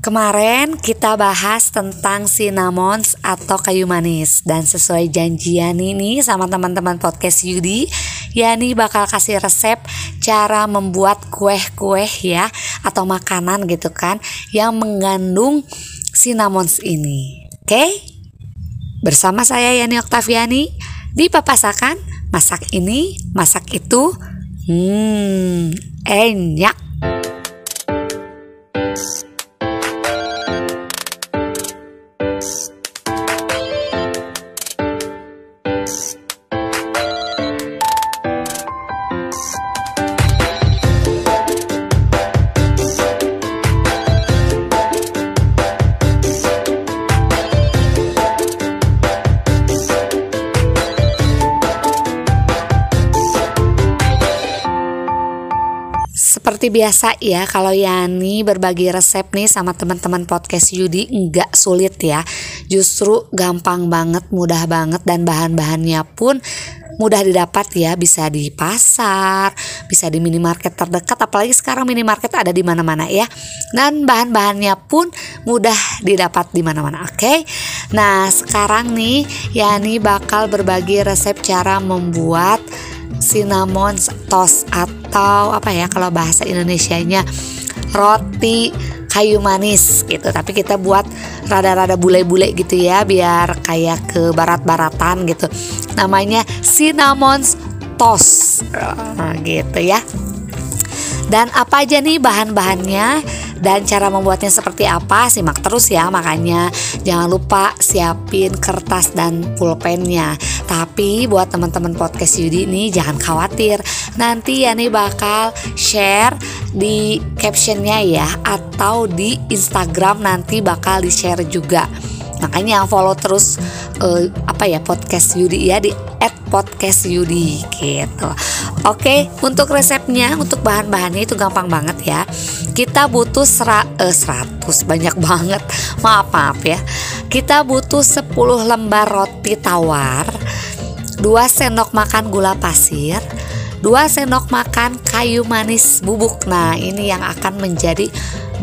Kemarin kita bahas tentang cinnamons atau kayu manis dan sesuai janjian ini sama teman-teman podcast Yudi, Yani bakal kasih resep cara membuat kue-kue ya atau makanan gitu kan yang mengandung cinnamons ini. Oke? Bersama saya Yani Oktaviani di Papasakan, masak ini, masak itu. Hmm, enak. Seperti biasa ya, kalau Yani berbagi resep nih sama teman-teman podcast Yudi nggak sulit ya. Justru gampang banget, mudah banget dan bahan-bahannya pun mudah didapat ya, bisa di pasar, bisa di minimarket terdekat, apalagi sekarang minimarket ada di mana-mana ya. Dan bahan-bahannya pun mudah didapat di mana-mana, oke? Okay? Nah, sekarang nih Yani bakal berbagi resep cara membuat cinnamon toast atau apa ya kalau bahasa Indonesianya roti kayu manis gitu. Tapi kita buat rada-rada bule-bule gitu ya biar kayak ke barat-baratan gitu. Namanya cinnamon toast nah, gitu ya. Dan apa aja nih bahan-bahannya dan cara membuatnya seperti apa simak terus ya makanya jangan lupa siapin kertas dan pulpennya. Tapi buat teman-teman podcast Yudi ini jangan khawatir. Nanti ya nih bakal share di captionnya ya atau di Instagram nanti bakal di share juga. Makanya follow terus uh, apa ya podcast Yudi ya di podcast Yudi gitu. Oke, untuk resepnya, untuk bahan-bahannya itu gampang banget ya. Kita butuh sera, eh, 100 banyak banget. Maaf maaf ya. Kita butuh 10 lembar roti tawar, 2 sendok makan gula pasir, 2 sendok makan kayu manis bubuk. Nah, ini yang akan menjadi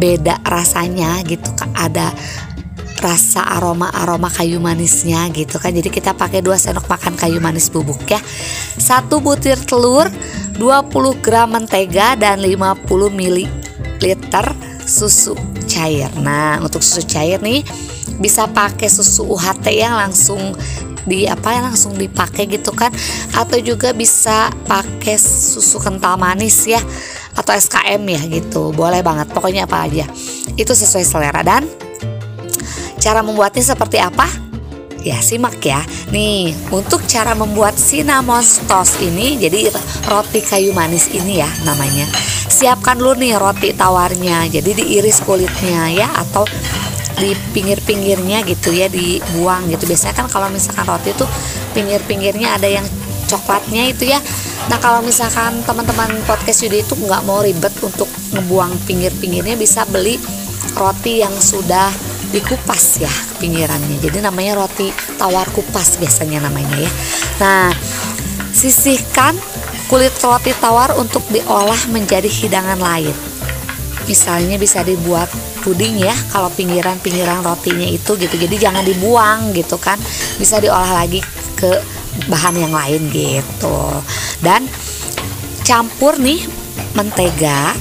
beda rasanya gitu. Ada rasa aroma-aroma kayu manisnya gitu kan. Jadi kita pakai 2 sendok makan kayu manis bubuk ya. Satu butir telur 20 gram mentega dan 50 ml susu cair. Nah untuk susu cair nih bisa pakai susu UHT yang langsung di apa ya langsung dipakai gitu kan. Atau juga bisa pakai susu kental manis ya atau SKM ya gitu. Boleh banget pokoknya apa aja. Itu sesuai selera. Dan Cara membuatnya seperti apa? Ya simak ya. Nih untuk cara membuat cinnamon toast ini Jadi roti kayu manis ini ya namanya. Siapkan dulu nih roti tawarnya Jadi diiris kulitnya ya Atau di pinggir-pinggirnya gitu ya Dibuang gitu. Biasanya kan kalau misalkan roti itu Pinggir-pinggirnya ada yang coklatnya itu ya. Nah kalau misalkan teman-teman podcast Yudi itu nggak mau ribet untuk ngebuang pinggir-pinggirnya Bisa beli roti yang sudah dikupas ya pinggirannya. Jadi namanya roti tawar kupas biasanya namanya ya. Nah sisihkan kulit roti tawar untuk diolah menjadi hidangan lain. Misalnya bisa dibuat puding ya kalau pinggiran-pinggiran rotinya itu gitu. Jadi jangan dibuang gitu kan. Bisa diolah lagi ke bahan yang lain gitu. Dan campur nih mentega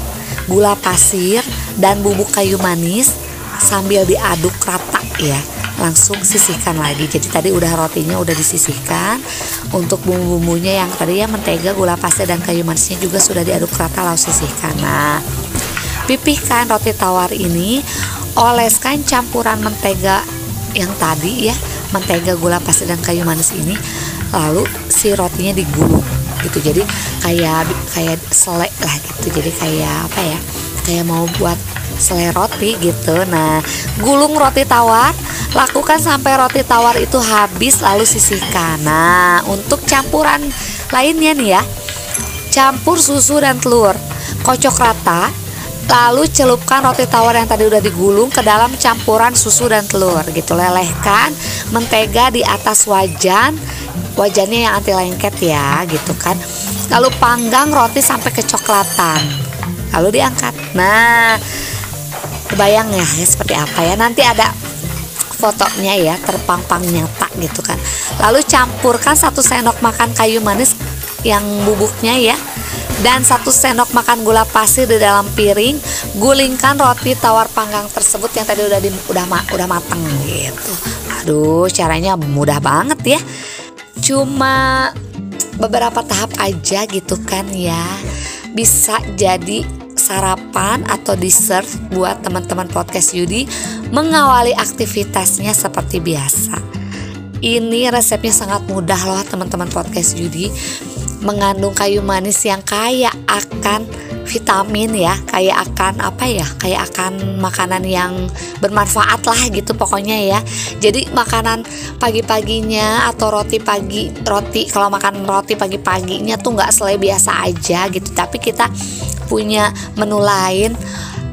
gula pasir dan bubuk kayu manis sambil diaduk rata ya. Langsung sisihkan lagi. Jadi tadi udah rotinya udah disisihkan. Untuk bumbu-bumbunya yang tadi ya mentega gula pasir dan kayu manisnya juga sudah diaduk rata lalu sisihkan. Nah pipihkan roti tawar ini. Oleskan campuran mentega yang tadi ya mentega gula pasir dan kayu manis ini. Lalu si rotinya digulung gitu. Jadi kayak kayak selek lah gitu. Jadi kayak apa ya kayak mau buat selai roti gitu. Nah gulung roti tawar lakukan sampai roti tawar itu habis lalu sisihkan. Nah untuk campuran lainnya nih ya. Campur susu dan telur kocok rata lalu celupkan roti tawar yang tadi udah digulung ke dalam campuran susu dan telur gitu. Lelehkan mentega di atas wajan wajannya yang anti lengket ya gitu kan. Lalu panggang roti sampai kecoklatan lalu diangkat. Nah kebayang ya, ya seperti apa ya. Nanti ada fotonya ya terpampang nyata gitu kan. Lalu campurkan satu sendok makan kayu manis yang bubuknya ya. Dan satu sendok makan gula pasir di dalam piring. Gulingkan roti tawar panggang tersebut yang tadi udah di, udah ma, udah mateng gitu. Aduh caranya mudah banget ya. Cuma beberapa tahap aja gitu kan ya. Bisa jadi sarapan atau dessert buat teman-teman podcast Yudi mengawali aktivitasnya seperti biasa. Ini resepnya sangat mudah loh teman-teman podcast Yudi mengandung kayu manis yang kaya akan vitamin ya kayak akan apa ya kayak akan makanan yang bermanfaat lah gitu pokoknya ya jadi makanan pagi-paginya atau roti pagi roti kalau makan roti pagi-paginya tuh nggak selai biasa aja gitu tapi kita punya menu lain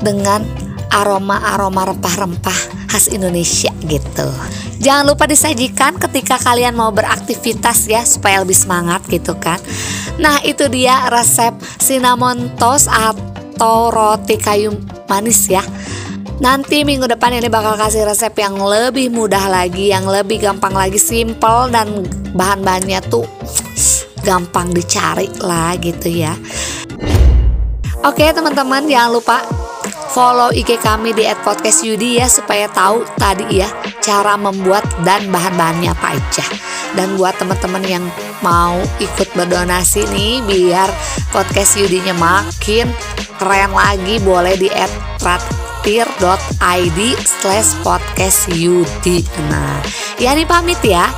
dengan aroma-aroma rempah-rempah khas Indonesia gitu. Jangan lupa disajikan ketika kalian mau beraktivitas ya supaya lebih semangat gitu kan. Nah, itu dia resep cinnamon toast atau roti kayu manis ya. Nanti minggu depan ini bakal kasih resep yang lebih mudah lagi, yang lebih gampang lagi, simple dan bahan-bahannya tuh gampang dicari lah gitu ya. Oke teman-teman jangan lupa follow IG kami di @podcastyudi ya supaya tahu tadi ya cara membuat dan bahan-bahannya apa aja. Dan buat teman-teman yang mau ikut berdonasi nih biar podcast Yudinya makin keren lagi boleh di traktir.id slash podcast Yudi Nah ya nih pamit ya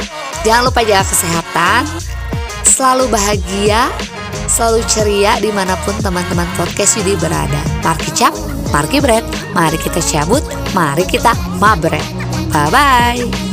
Jangan lupa jaga kesehatan Selalu bahagia selalu ceria di mana pun teman-teman podcast Yudi berada. Marki cap, marki bread, mari kita cabut, mari kita mabret. Bye-bye.